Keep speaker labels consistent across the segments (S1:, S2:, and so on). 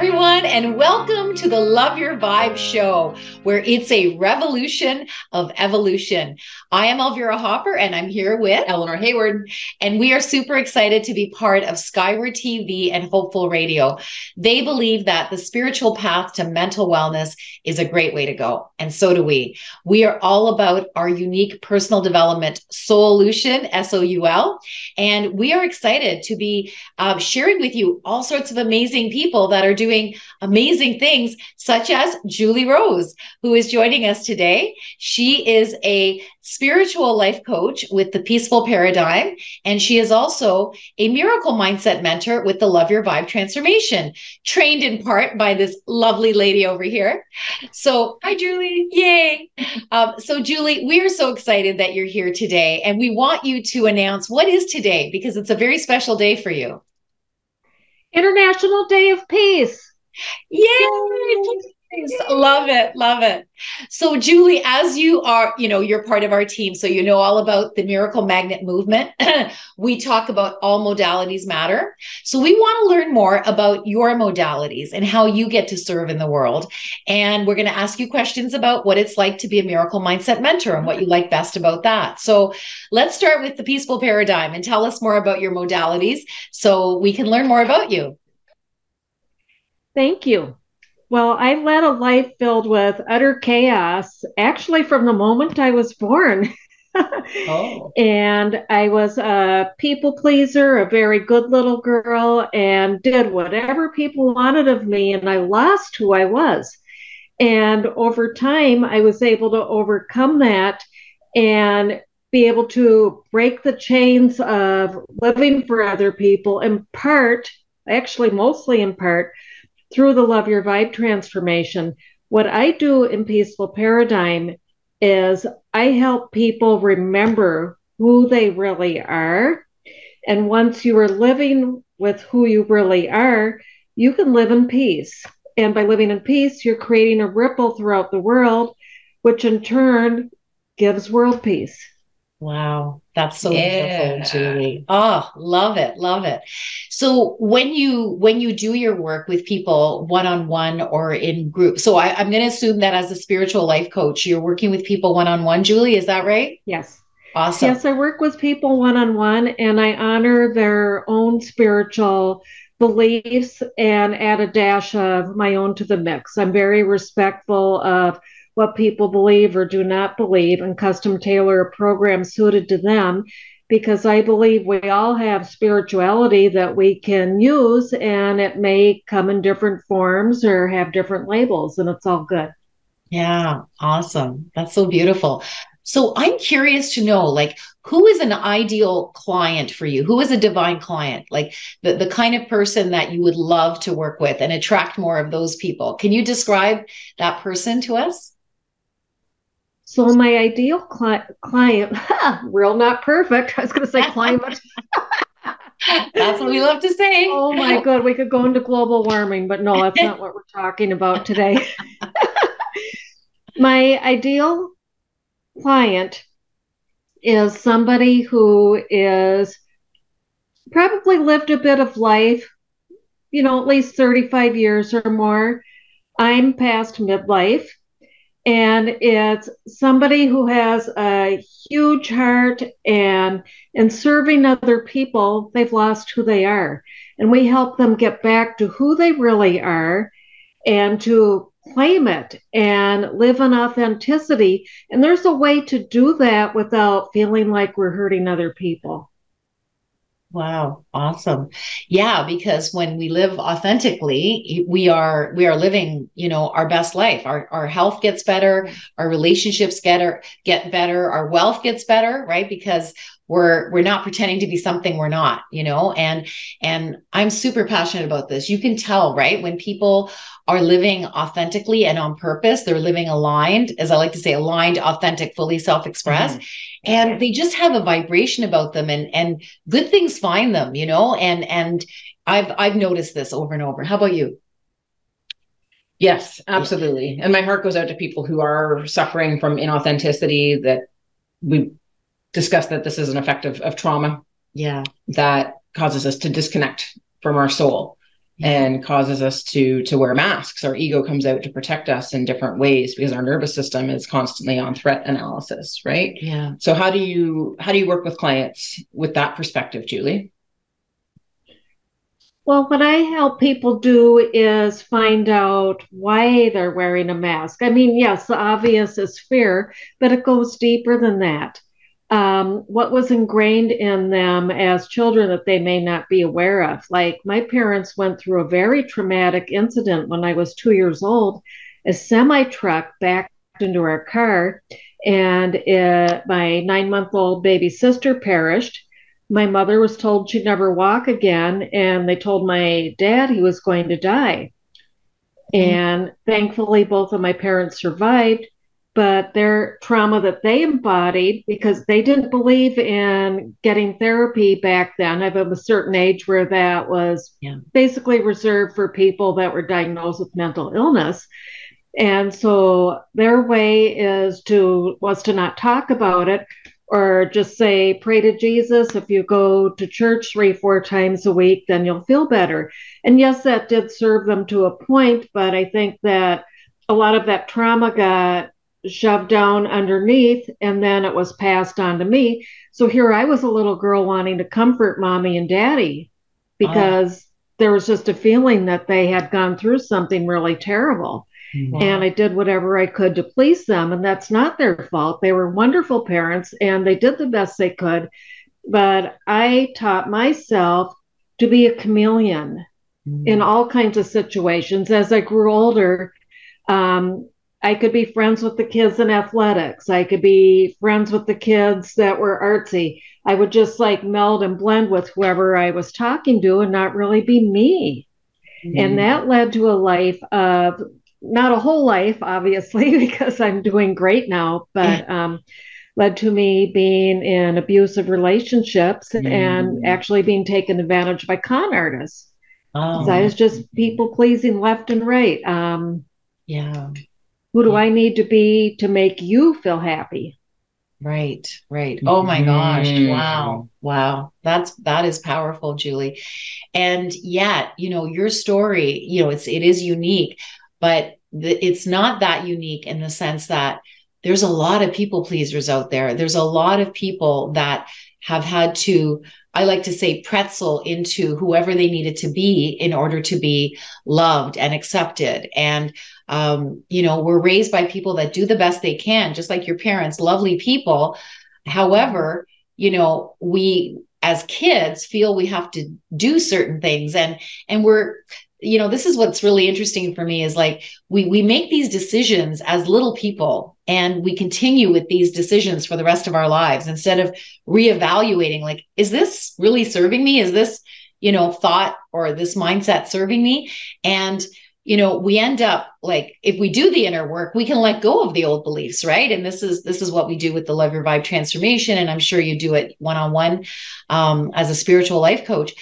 S1: everyone, and welcome to the Love Your Vibe show, where it's a revolution of evolution. I am Elvira Hopper, and I'm here with
S2: Eleanor Hayward,
S1: and we are super excited to be part of Skyward TV and Hopeful Radio. They believe that the spiritual path to mental wellness is a great way to go, and so do we. We are all about our unique personal development solution, S O U L, and we are excited to be uh, sharing with you all sorts of amazing people that are doing amazing things, such as Julie Rose, who is joining us today. She is a spiritual life coach with the Peaceful Paradigm, and she is also a miracle mindset mentor with the Love Your Vibe Transformation, trained in part by this lovely lady over here. So, hi, Julie. Yay. Um, so, Julie, we are so excited that you're here today, and we want you to announce what is today because it's a very special day for you.
S3: International Day of Peace.
S1: Yay! Love it. Love it. So, Julie, as you are, you know, you're part of our team, so you know all about the Miracle Magnet movement. we talk about all modalities matter. So, we want to learn more about your modalities and how you get to serve in the world. And we're going to ask you questions about what it's like to be a miracle mindset mentor and what you like best about that. So, let's start with the peaceful paradigm and tell us more about your modalities so we can learn more about you.
S3: Thank you. Well, I led a life filled with utter chaos actually from the moment I was born. oh. And I was a people pleaser, a very good little girl, and did whatever people wanted of me, and I lost who I was. And over time, I was able to overcome that and be able to break the chains of living for other people in part, actually, mostly in part, through the Love Your Vibe transformation. What I do in Peaceful Paradigm is I help people remember who they really are. And once you are living with who you really are, you can live in peace. And by living in peace, you're creating a ripple throughout the world, which in turn gives world peace.
S1: Wow, that's so yeah. beautiful, Julie. Oh, love it, love it. So when you when you do your work with people one on one or in group, so I, I'm going to assume that as a spiritual life coach, you're working with people one on one. Julie, is that right?
S3: Yes.
S1: Awesome.
S3: Yes, I work with people one on one, and I honor their own spiritual beliefs and add a dash of my own to the mix. I'm very respectful of what people believe or do not believe and custom tailor a program suited to them because I believe we all have spirituality that we can use and it may come in different forms or have different labels and it's all good.
S1: Yeah, awesome. That's so beautiful. So I'm curious to know like who is an ideal client for you? Who is a divine client? Like the, the kind of person that you would love to work with and attract more of those people. Can you describe that person to us?
S3: So my ideal cli- client, real not perfect. I was going to say climate.
S1: that's what we love to say.
S3: Oh my god, we could go into global warming, but no, that's not what we're talking about today. my ideal client is somebody who is probably lived a bit of life, you know, at least 35 years or more. I'm past midlife and it's somebody who has a huge heart and in serving other people they've lost who they are. And we help them get back to who they really are and to claim it and live in authenticity. And there's a way to do that without feeling like we're hurting other people
S1: Wow, awesome. Yeah, because when we live authentically, we are we are living, you know, our best life. Our our health gets better, mm-hmm. our relationships get get better, our wealth gets better, right? Because we're we're not pretending to be something we're not, you know? And and I'm super passionate about this. You can tell, right? When people are living authentically and on purpose, they're living aligned, as I like to say, aligned, authentic, fully self-expressed. Mm-hmm and they just have a vibration about them and and good things find them you know and and i've i've noticed this over and over how about you
S2: yes absolutely and my heart goes out to people who are suffering from inauthenticity that we discussed that this is an effect of, of trauma
S1: yeah.
S2: that causes us to disconnect from our soul and causes us to to wear masks. Our ego comes out to protect us in different ways because our nervous system is constantly on threat analysis right?
S1: Yeah.
S2: So how do you how do you work with clients with that perspective julie?
S3: Well, what I help people do is find out why they're wearing a mask. I mean, yes, the obvious is fear, but it goes deeper than that um, what was ingrained in them as children that they may not be aware of. Like my parents went through a very traumatic incident when I was two years old. A semi truck backed into our car, and it, my nine month old baby sister perished. My mother was told she'd never walk again, and they told my dad he was going to die. Mm-hmm. And thankfully, both of my parents survived but their trauma that they embodied because they didn't believe in getting therapy back then. Of a certain age where that was yeah. basically reserved for people that were diagnosed with mental illness. And so their way is to was to not talk about it or just say pray to jesus. If you go to church three four times a week then you'll feel better. And yes that did serve them to a point but i think that a lot of that trauma got shoved down underneath and then it was passed on to me. So here I was a little girl wanting to comfort mommy and daddy because oh. there was just a feeling that they had gone through something really terrible. Wow. And I did whatever I could to please them. And that's not their fault. They were wonderful parents and they did the best they could. But I taught myself to be a chameleon mm. in all kinds of situations. As I grew older, um, I could be friends with the kids in athletics. I could be friends with the kids that were artsy. I would just like meld and blend with whoever I was talking to and not really be me. Mm-hmm. And that led to a life of not a whole life, obviously, because I'm doing great now, but um, led to me being in abusive relationships mm-hmm. and actually being taken advantage by con artists. Oh. I was just people pleasing left and right. Um,
S1: yeah
S3: who do I need to be to make you feel happy?
S1: Right, right. Oh my gosh. Mm-hmm. Wow. Wow. That's that is powerful, Julie. And yet, you know, your story, you know, it's it is unique, but the, it's not that unique in the sense that there's a lot of people pleasers out there. There's a lot of people that have had to I like to say pretzel into whoever they needed to be in order to be loved and accepted. And, um, you know, we're raised by people that do the best they can, just like your parents, lovely people. However, you know, we as kids feel we have to do certain things. And and we're you know this is what's really interesting for me is like we we make these decisions as little people and we continue with these decisions for the rest of our lives instead of reevaluating like is this really serving me? Is this you know thought or this mindset serving me? And you know we end up like if we do the inner work we can let go of the old beliefs right? And this is this is what we do with the love your vibe transformation and i'm sure you do it one-on-one um, as a spiritual life coach.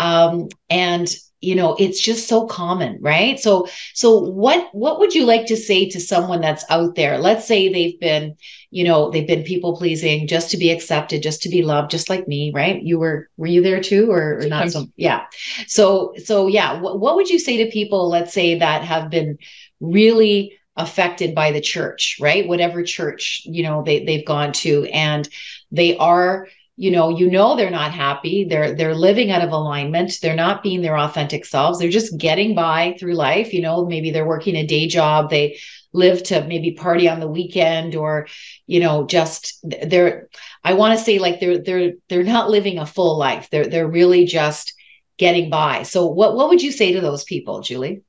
S1: Um, and you know it's just so common right? So so what what would you like to say to someone that's out there? Let's say they've been you know they've been people pleasing just to be accepted just to be loved just like me right? You were were you there too or, or not so yeah. So so yeah what, what would you say to people let's say that have been really affected by the church right? Whatever church you know they, they've gone to and they are you know you know they're not happy. They're they're living out of alignment. They're not being their authentic selves. They're just getting by through life. You know maybe they're working a day job. They live to maybe party on the weekend or you know just they're i want to say like they're they're they're not living a full life. They're they're really just getting by. So what what would you say to those people julie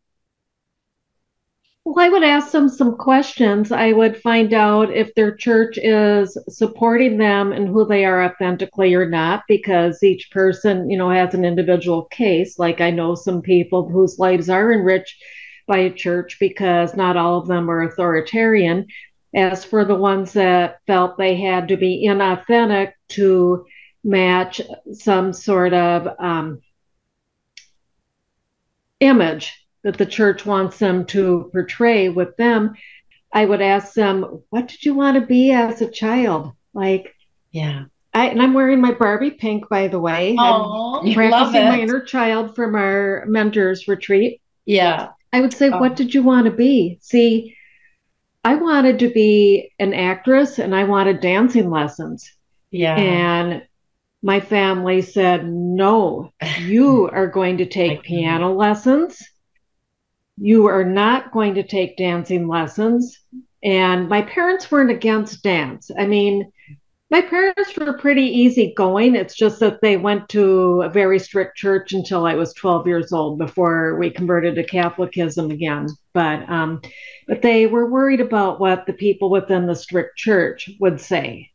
S3: well, I would ask them some questions. I would find out if their church is supporting them and who they are authentically or not, because each person, you know, has an individual case. Like I know some people whose lives are enriched by a church because not all of them are authoritarian. As for the ones that felt they had to be inauthentic to match some sort of um, image that the church wants them to portray with them, I would ask them, what did you want to be as a child? Like,
S1: yeah.
S3: I, and I'm wearing my Barbie pink, by the way.
S1: Oh,
S3: I'm practicing my inner child from our mentors retreat.
S1: Yeah.
S3: I would say, oh. what did you want to be? See, I wanted to be an actress and I wanted dancing lessons.
S1: Yeah.
S3: And my family said, no, you are going to take piano lessons. You are not going to take dancing lessons. And my parents weren't against dance. I mean, my parents were pretty easygoing. It's just that they went to a very strict church until I was 12 years old before we converted to Catholicism again. But um, but they were worried about what the people within the strict church would say.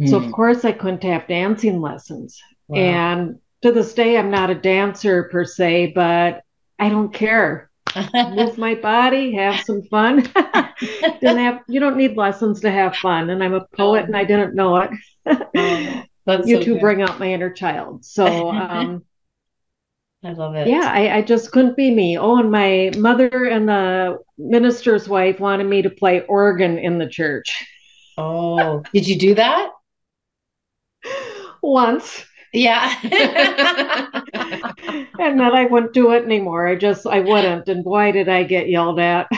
S3: Mm. So of hmm. course I couldn't have dancing lessons. Wow. And to this day, I'm not a dancer per se, but I don't care. Move my body, have some fun. Didn't have you don't need lessons to have fun. And I'm a poet and I didn't know it. oh, you so two good. bring out my inner child. So um
S1: I love it.
S3: Yeah, I, I, just couldn't be me. Oh, and my mother and the minister's wife wanted me to play organ in the church.
S1: Oh, did you do that?
S3: Once.
S1: Yeah.
S3: and then I wouldn't do it anymore. I just, I wouldn't. And why did I get yelled at.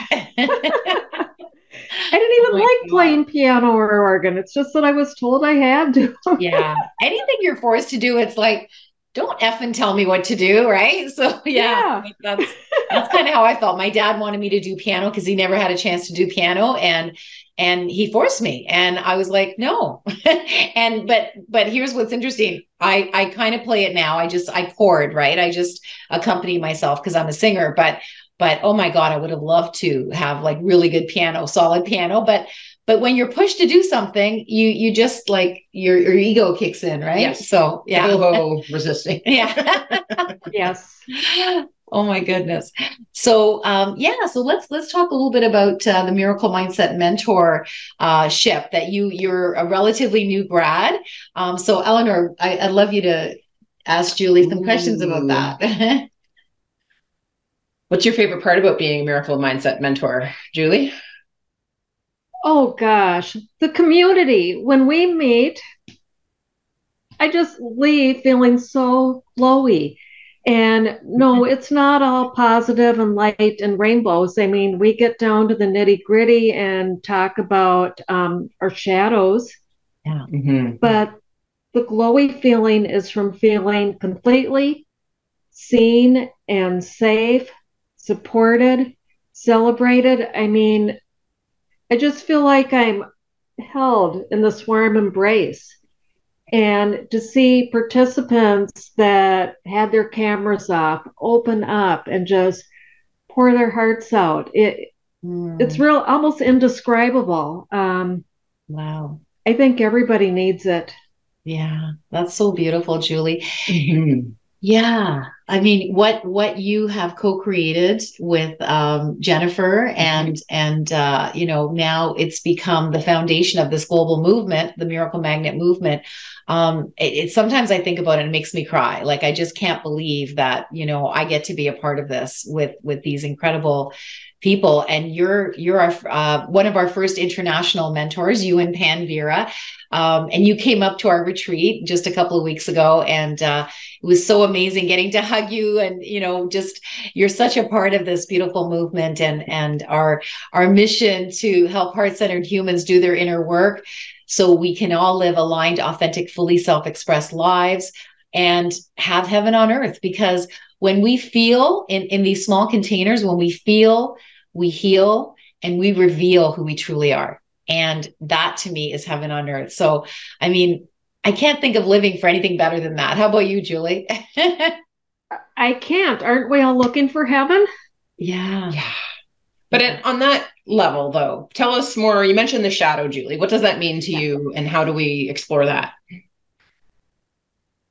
S3: I didn't even oh like God. playing piano or organ. It's just that I was told I had to.
S1: yeah. Anything you're forced to do, it's like, don't effing tell me what to do, right? So yeah, yeah. that's that's kind of how I felt. My dad wanted me to do piano because he never had a chance to do piano, and and he forced me. And i was like no. And but but here's what's interesting. I i kind of play it now. I just i chord right? I just accompany myself because i'm a singer. But but oh my god i would have loved to have like really good piano solid piano. But but when you're pushed to do something you you just like your your ego kicks in right?
S2: Yes.
S1: so yeah.
S2: Resisting.
S1: Yeah.
S3: Yes
S1: Oh my goodness. So um, yeah, so let's let's talk a little bit about uh, the Miracle Mindset Mentor uh, ship that you you're a relatively new grad. Um, so Eleanor, I, would love you to ask Julie some Ooh. questions about that.
S2: What's your favorite part about being a Miracle Mindset Mentor, Julie?
S3: Oh gosh, the community. When we meet, I just leave feeling so glowy and no, it's not all positive and light and rainbows. I mean, we get down to the nitty gritty and talk about um, our shadows.
S1: Yeah.
S3: Mm-hmm. But the glowy feeling is from feeling completely seen and safe, supported, celebrated. I mean, I just feel like I'm held in this warm embrace and to see participants that had their cameras off open up and just pour their hearts out. It mm. it's real almost indescribable. Um,
S1: wow.
S3: I think everybody needs it.
S1: Yeah that's so beautiful julie. Mm-hmm. Yeah, I mean, what what you have co-created with um, Jennifer, and and uh, you know now it's become the foundation of this global movement, the Miracle Magnet movement. Um, it, it, sometimes I think about it and it makes me cry. Like I just can't believe that you know I get to be a part of this with with these incredible people and you're you're our, uh, one of our first international mentors you and pan vera um, and you came up to our retreat just a couple of weeks ago and uh, it was so amazing getting to hug you and you know just you're such a part of this beautiful movement and and our our mission to help heart-centered humans do their inner work so we can all live aligned authentic fully self-expressed lives and have heaven on earth because when we feel in, in these small containers, when we feel, we heal and we reveal who we truly are. And that to me is heaven on earth. So, I mean, I can't think of living for anything better than that. How about you, Julie?
S3: I can't. Aren't we all looking for heaven?
S1: Yeah.
S2: Yeah. But at, on that level, though, tell us more. You mentioned the shadow, Julie. What does that mean to yeah. you, and how do we explore that?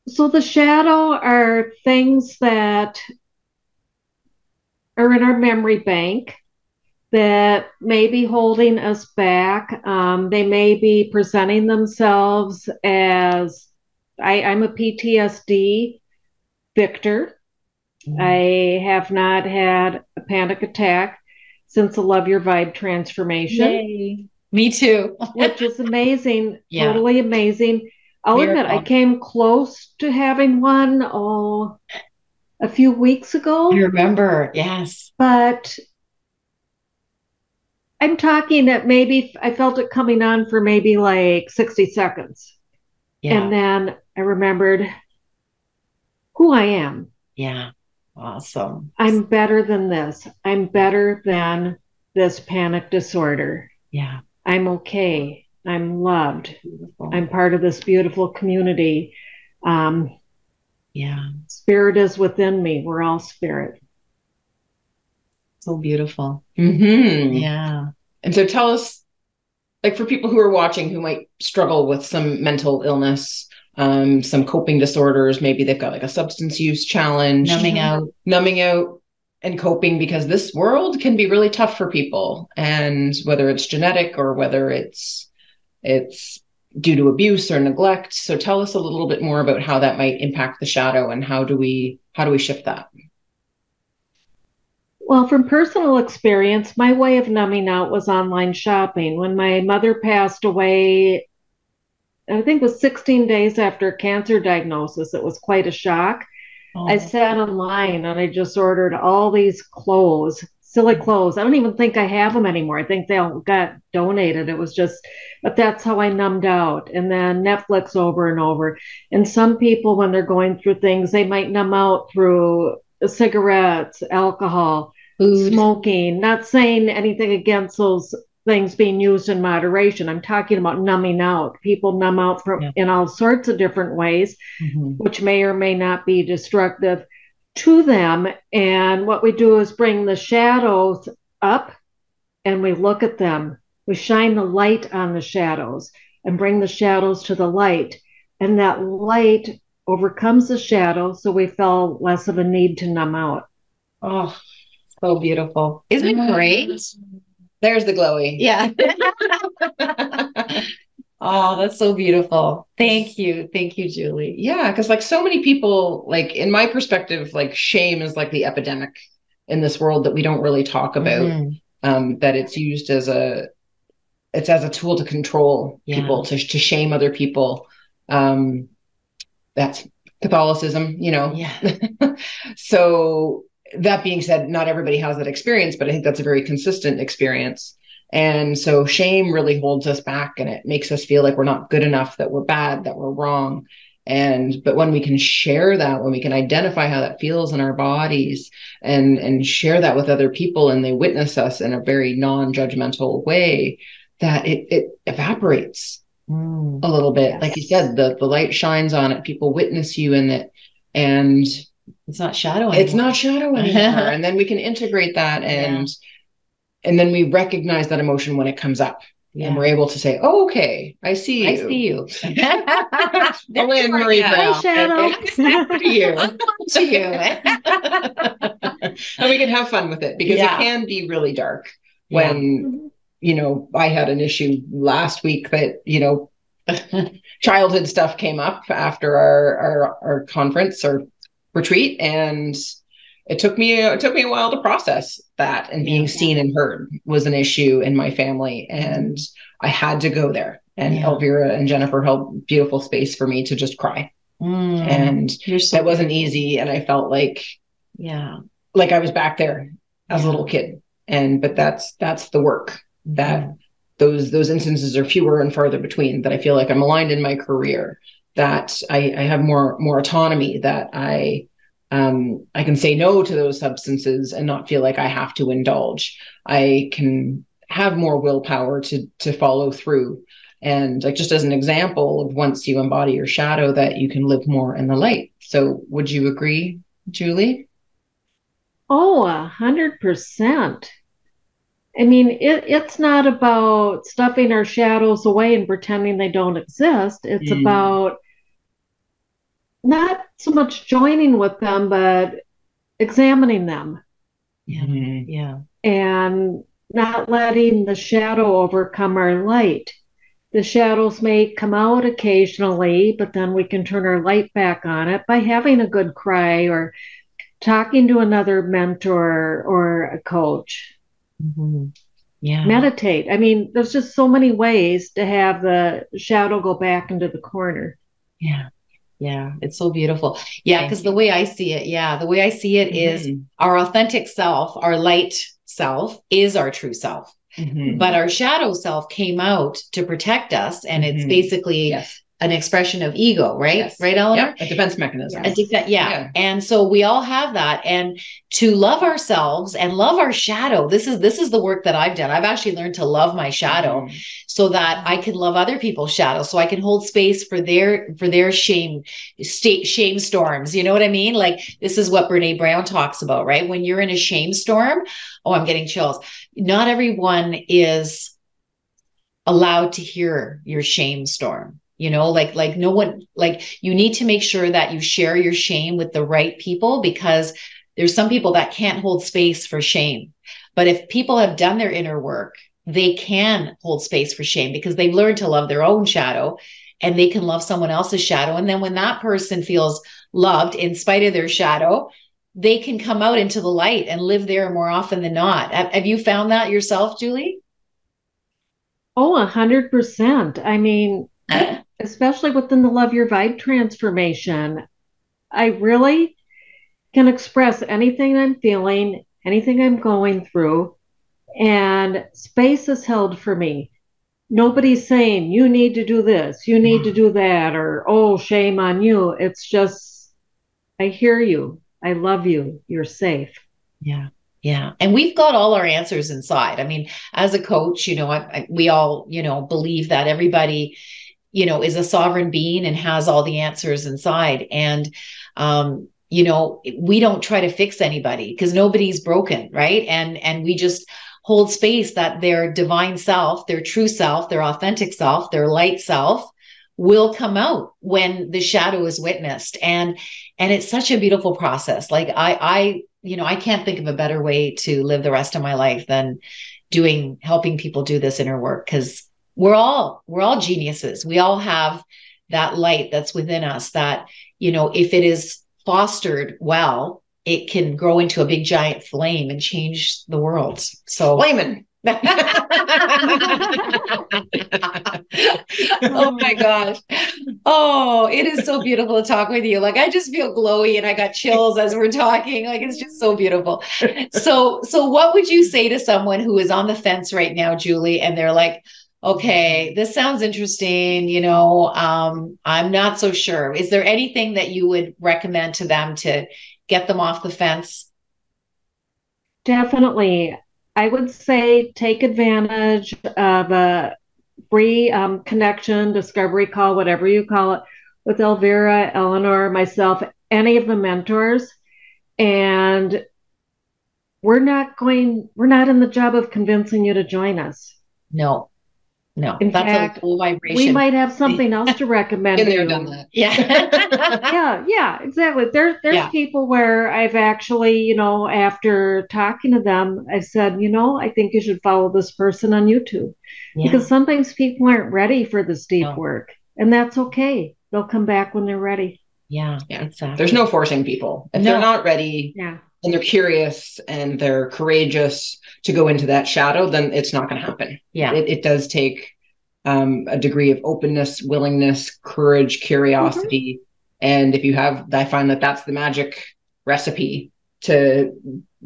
S3: So the shadow are things that are in our memory bank that may be holding us back. Um, they may be presenting themselves as I, am a PTSD victor. Mm. I have not had a panic attack since the Love Your Vibe transformation.
S1: Yay. Me too.
S3: which is amazing, yeah. totally amazing. I'll admit I came close to having one oh a few weeks ago.
S1: I remember, yes.
S3: But I'm talking that maybe I felt it coming on for maybe like 60 seconds. Yeah. And then I remembered who I am.
S1: Yeah. Awesome.
S3: I'm better than this. I'm better than this panic disorder.
S1: Yeah.
S3: I'm okay. I'm loved. Beautiful. I'm part of this beautiful community. Um,
S1: yeah.
S3: Spirit is within me. We're all spirit.
S1: So beautiful.
S2: Mm-hmm.
S1: Yeah.
S2: And so tell us, like for people who are watching who might struggle with some mental illness, um, some coping disorders, maybe they've got like a substance use challenge,
S1: numbing out,
S2: numbing out and coping because this world can be really tough for people. And whether it's genetic or whether it's it's due to abuse or neglect. So tell us a little bit more about how that might impact the shadow and how do we how do we shift that?
S3: Well, from personal experience, my way of numbing out was online shopping. When my mother passed away, I think it was 16 days after a cancer diagnosis, it was quite a shock. Oh. I sat online and I just ordered all these clothes silly clothes. I don't even think I have them anymore. I think they all got donated. It was just, but that's how I numbed out. And then Netflix over and over. And some people, when they're going through things, they might numb out through cigarettes, alcohol, Food. smoking. Not saying anything against those things being used in moderation. I'm talking about numbing out. People numb out from yeah. in all sorts of different ways, mm-hmm. which may or may not be destructive to them. And what we do is bring the shadows up and we look at them. We shine the light on the shadows and bring the shadows to the light. And that light overcomes the shadow, so we feel less of a need to numb out.
S1: Oh, so beautiful. Isn't it great?
S2: There's the glowy.
S1: Yeah. Oh, that's so beautiful. Thank you. Thank you, Julie.
S2: Yeah, because like so many people, like in my perspective, like shame is like the epidemic in this world that we don't really talk about. Mm-hmm. Um, that it's used as a it's as a tool to control yeah. people, to to shame other people. Um, that's Catholicism, you know.
S1: Yeah.
S2: so that being said, not everybody has that experience, but I think that's a very consistent experience. And so shame really holds us back and it makes us feel like we're not good enough, that we're bad, that we're wrong. And but when we can share that, when we can identify how that feels in our bodies and and share that with other people and they witness us in a very non-judgmental way, that it it evaporates mm. a little bit. Yes. Like you said, the the light shines on it, people witness you in it. And
S1: it's not shadow
S2: anymore. It's not shadow anymore. and then we can integrate that and yeah and then we recognize that emotion when it comes up yeah. and we're able to say, oh, okay, I see you.
S1: I see you.
S2: Elaine Marie Brown.
S3: to
S2: you. to you. and we can have fun with it because yeah. it can be really dark when, yeah. you know, I had an issue last week that, you know, childhood stuff came up after our, our, our conference or retreat and it took me it took me a while to process that and being yeah. seen and heard was an issue in my family and i had to go there and yeah. elvira and jennifer held beautiful space for me to just cry mm. and so that wasn't easy and i felt like
S1: yeah
S2: like i was back there as yeah. a little kid and but that's that's the work that mm. those those instances are fewer and farther between that i feel like i'm aligned in my career that i i have more more autonomy that i um, I can say no to those substances and not feel like I have to indulge. I can have more willpower to to follow through. And like just as an example of once you embody your shadow, that you can live more in the light. So would you agree, Julie?
S3: Oh, a hundred percent. I mean, it, it's not about stuffing our shadows away and pretending they don't exist. It's mm. about not so much joining with them, but examining them.
S1: Yeah. Mm-hmm. Yeah.
S3: And not letting the shadow overcome our light. The shadows may come out occasionally, but then we can turn our light back on it by having a good cry or talking to another mentor or a coach.
S1: Mm-hmm. Yeah.
S3: Meditate. I mean, there's just so many ways to have the shadow go back into the corner.
S1: Yeah. Yeah, it's so beautiful. Yeah, because the way I see it, yeah, the way I see it mm-hmm. is our authentic self, our light self is our true self. Mm-hmm. But our shadow self came out to protect us. And mm-hmm. it's basically yes an expression of ego, right? Yes. Right, Eleanor?
S2: Yep. A defense mechanism.
S1: A yeah. yeah. And so we all have that. And to love ourselves and love our shadow, this is this is the work that I've done. I've actually learned to love my shadow mm-hmm. so that I can love other people's shadow. So I can hold space for their for their shame state shame storms. You know what I mean? Like this is what Brene Brown talks about, right? When you're in a shame storm, oh, I'm getting chills. Not everyone is allowed to hear your shame storm you know like like no one like you need to make sure that you share your shame with the right people because there's some people that can't hold space for shame. But if people have done their inner work they can hold space for shame because they've learned to love their own shadow and they can love someone else's shadow. And then when that person feels loved in spite of their shadow they can come out into the light and live there more often than not. Have, have you found that yourself julie?
S3: Oh a hundred percent. I mean especially within the Love Your Vibe transformation, I really can express anything I'm feeling, anything I'm going through, and space is held for me. Nobody's saying, you need to do this, you need to do that, or oh, shame on you. It's just, I hear you, I love you, you're safe.
S1: Yeah. Yeah. And we've got all our answers inside. I mean, as a coach, you know, I, I, we all, you know, believe that everybody you know is a sovereign being and has all the answers inside. And um you know we don't try to fix anybody because nobody's broken right? And and we just hold space that their divine self their true self their authentic self their light self will come out when the shadow is witnessed. And and it's such a beautiful process. Like i i you know i can't think of a better way to live the rest of my life than doing helping people do this inner work because we're all we're all geniuses we all have that light that's within us that you know if it is fostered well it can grow into a big giant flame and change the world so
S2: flaming oh
S1: my gosh. Oh, it is so beautiful to talk with you. Like I just feel glowy and I got chills as we're talking. Like it's just so beautiful. So so what would you say to someone who is on the fence right now, Julie, and they're like, okay, this sounds interesting. You know, um, I'm not so sure. Is there anything that you would recommend to them to get them off the fence?
S3: Definitely. I would say take advantage of a free um, connection, discovery call, whatever you call it, with Elvira, Eleanor, myself, any of the mentors. And we're not going, we're not in the job of convincing you to join us.
S1: No, no,
S3: In that's fact, a low vibration. We might have something else to recommend.
S2: Been there, done that.
S1: Yeah.
S3: yeah, yeah, exactly. There's there's yeah. people where I've actually, you know, after talking to them, I've said, you know, I think you should follow this person on YouTube. Yeah. Because sometimes people aren't ready for this deep no. work. And that's okay. They'll come back when they're ready.
S1: Yeah, yeah. Exactly.
S2: There's no forcing people. If no. they're not ready, yeah and they're curious and they're courageous to go into that shadow, then it's not going to happen.
S1: Yeah.
S2: It, it does take um, a degree of openness, willingness, courage, curiosity. Mm-hmm. And if you have, I find that that's the magic recipe to,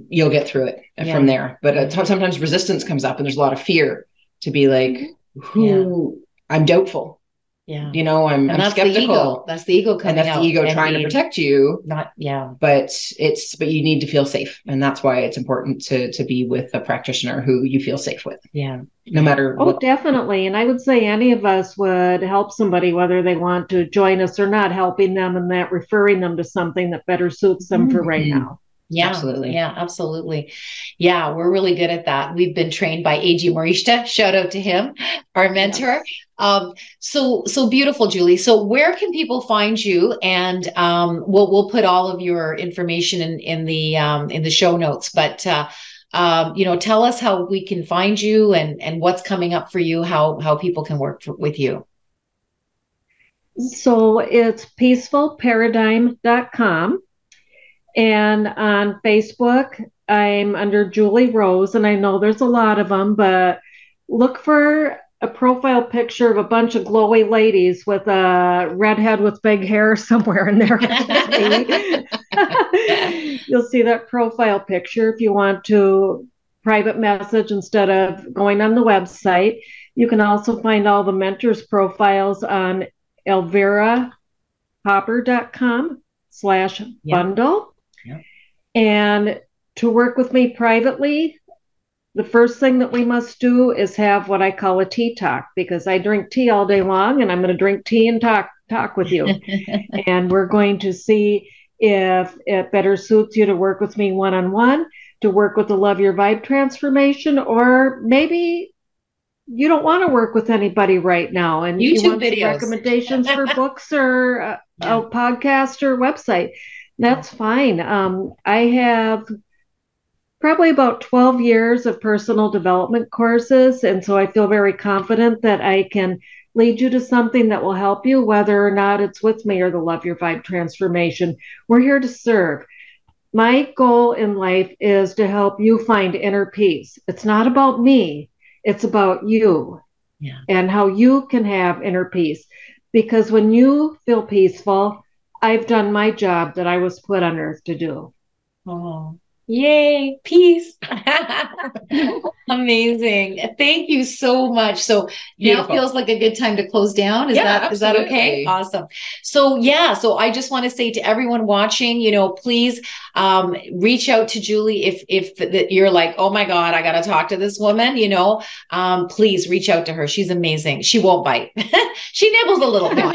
S2: you'll get through it yeah. from there. But uh, sometimes resistance comes up and there's a lot of fear to be like, mm-hmm. who yeah. I'm doubtful
S1: yeah
S2: you know i'm, and I'm
S1: that's
S2: skeptical
S1: the ego. that's the ego coming
S2: and that's the ego trying
S1: to
S2: protect you
S1: not yeah
S2: but it's but you need to feel safe and that's why it's important to to be with a practitioner who you feel safe with
S1: yeah
S2: no matter
S3: oh what. definitely and i would say any of us would help somebody whether they want to join us or not helping them and that referring them to something that better suits them mm-hmm. for right mm-hmm. now
S1: yeah, absolutely. Yeah, absolutely. Yeah, we're really good at that. We've been trained by A.G. Morishita. Shout out to him, our mentor. Yes. Um, so so beautiful, Julie. So where can people find you? And um, we'll we'll put all of your information in in the um, in the show notes. But uh, um, you know, tell us how we can find you and and what's coming up for you. How how people can work for, with you.
S3: So it's peacefulparadigm.com and on Facebook, I'm under Julie Rose, and I know there's a lot of them, but look for a profile picture of a bunch of glowy ladies with a redhead with big hair somewhere in there. You'll see that profile picture if you want to private message instead of going on the website. You can also find all the mentors profiles on elvirahopper.com slash bundle. Yep. And to work with me privately, the first thing that we must do is have what I call a tea talk because I drink tea all day long and I'm going to drink tea and talk talk with you. and we're going to see if it better suits you to work with me one on one, to work with the Love Your Vibe transformation, or maybe you don't want to work with anybody right now and
S1: YouTube
S3: you want recommendations for books or a, yeah. a podcast or website. That's fine. Um, I have probably about 12 years of personal development courses. And so I feel very confident that I can lead you to something that will help you, whether or not it's with me or the Love Your Vibe transformation. We're here to serve. My goal in life is to help you find inner peace. It's not about me, it's about you yeah. and how you can have inner peace. Because when you feel peaceful, I've done my job that I was put on earth to do.
S1: Oh, Yay, peace. Amazing. Thank you so much. So Beautiful. now feels like a good time to close down. Is yeah, that absolutely. is that okay? Awesome. So yeah, so I just want to say to everyone watching, you know, please um, reach out to Julie if if that you're like, oh my God, I gotta talk to this woman, you know. Um, please reach out to her. She's amazing. She won't bite. she nibbles a little, no,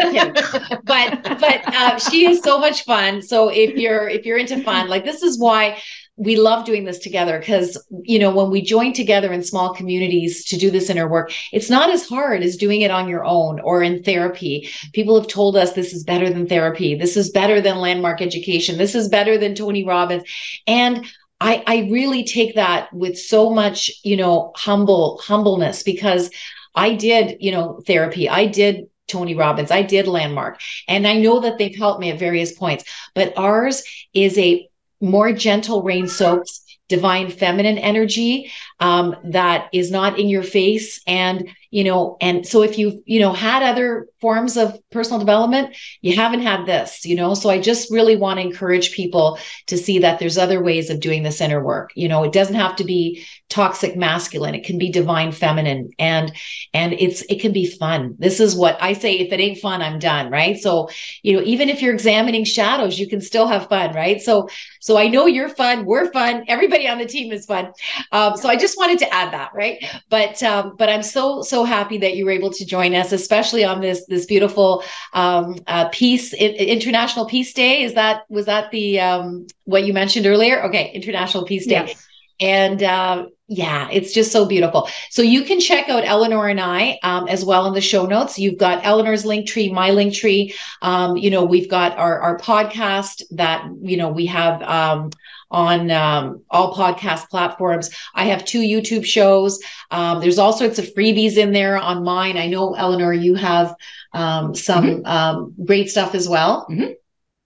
S1: but but uh, she is so much fun. So if you're if you're into fun, like this is why we love doing this together because you know when we join together in small communities to do this inner work it's not as hard as doing it on your own or in therapy. People have told us this is better than therapy. This is better than landmark education. This is better than tony robbins. And i i really take that with so much you know humble humbleness because i did you know therapy. I did Tony Robbins. I did Landmark. And I know that they've helped me at various points, but ours is a more gentle rain soaks divine feminine energy um, that is not in your face. And you know and so if you've you know had other forms of personal development you haven't had this you know? So i just really want to encourage people to see that there's other ways of doing this inner work. You know it doesn't have to be toxic masculine. It can be divine feminine. And and it's it can be fun. This is what i say if it ain't fun i'm done right? So you know even if you're examining shadows you can still have fun right? So so i know you're fun. We're fun. Everybody on the team is fun. Um, so i just wanted to add that right? But um, but i'm so so happy that you were able to join us especially on this this beautiful um, uh, peace international peace day is that was that the um, what you mentioned earlier okay international peace day yes. And uh, yeah, it's just so beautiful. So you can check out Eleanor and I um, as well in the show notes. You've got Eleanor's link tree, my link tree. Um, you know, we've got our our podcast that you know we have um, on um, all podcast platforms. I have two YouTube shows. Um, there's all sorts of freebies in there on mine. I know Eleanor, you have um, some mm-hmm. um, great stuff as well.
S2: Mm-hmm.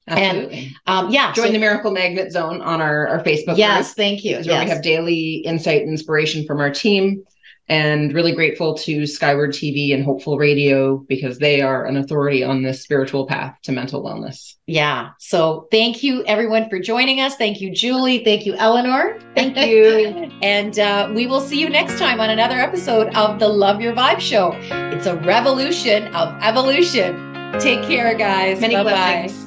S2: Absolutely. And um, yeah, join so, the Miracle Magnet Zone on our, our Facebook.
S1: Yes, group, thank you.
S2: Where we have daily insight and inspiration from our team. And really grateful to Skyward TV and Hopeful Radio because they are an authority on this spiritual path to mental wellness.
S1: Yeah. So thank you everyone for joining us. Thank you, Julie. Thank you, Eleanor.
S2: Thank you.
S1: and uh, we will see you next time on another episode of the Love Your Vibe Show. It's a revolution of evolution. Take care, guys.
S2: Many Bye-bye. blessings.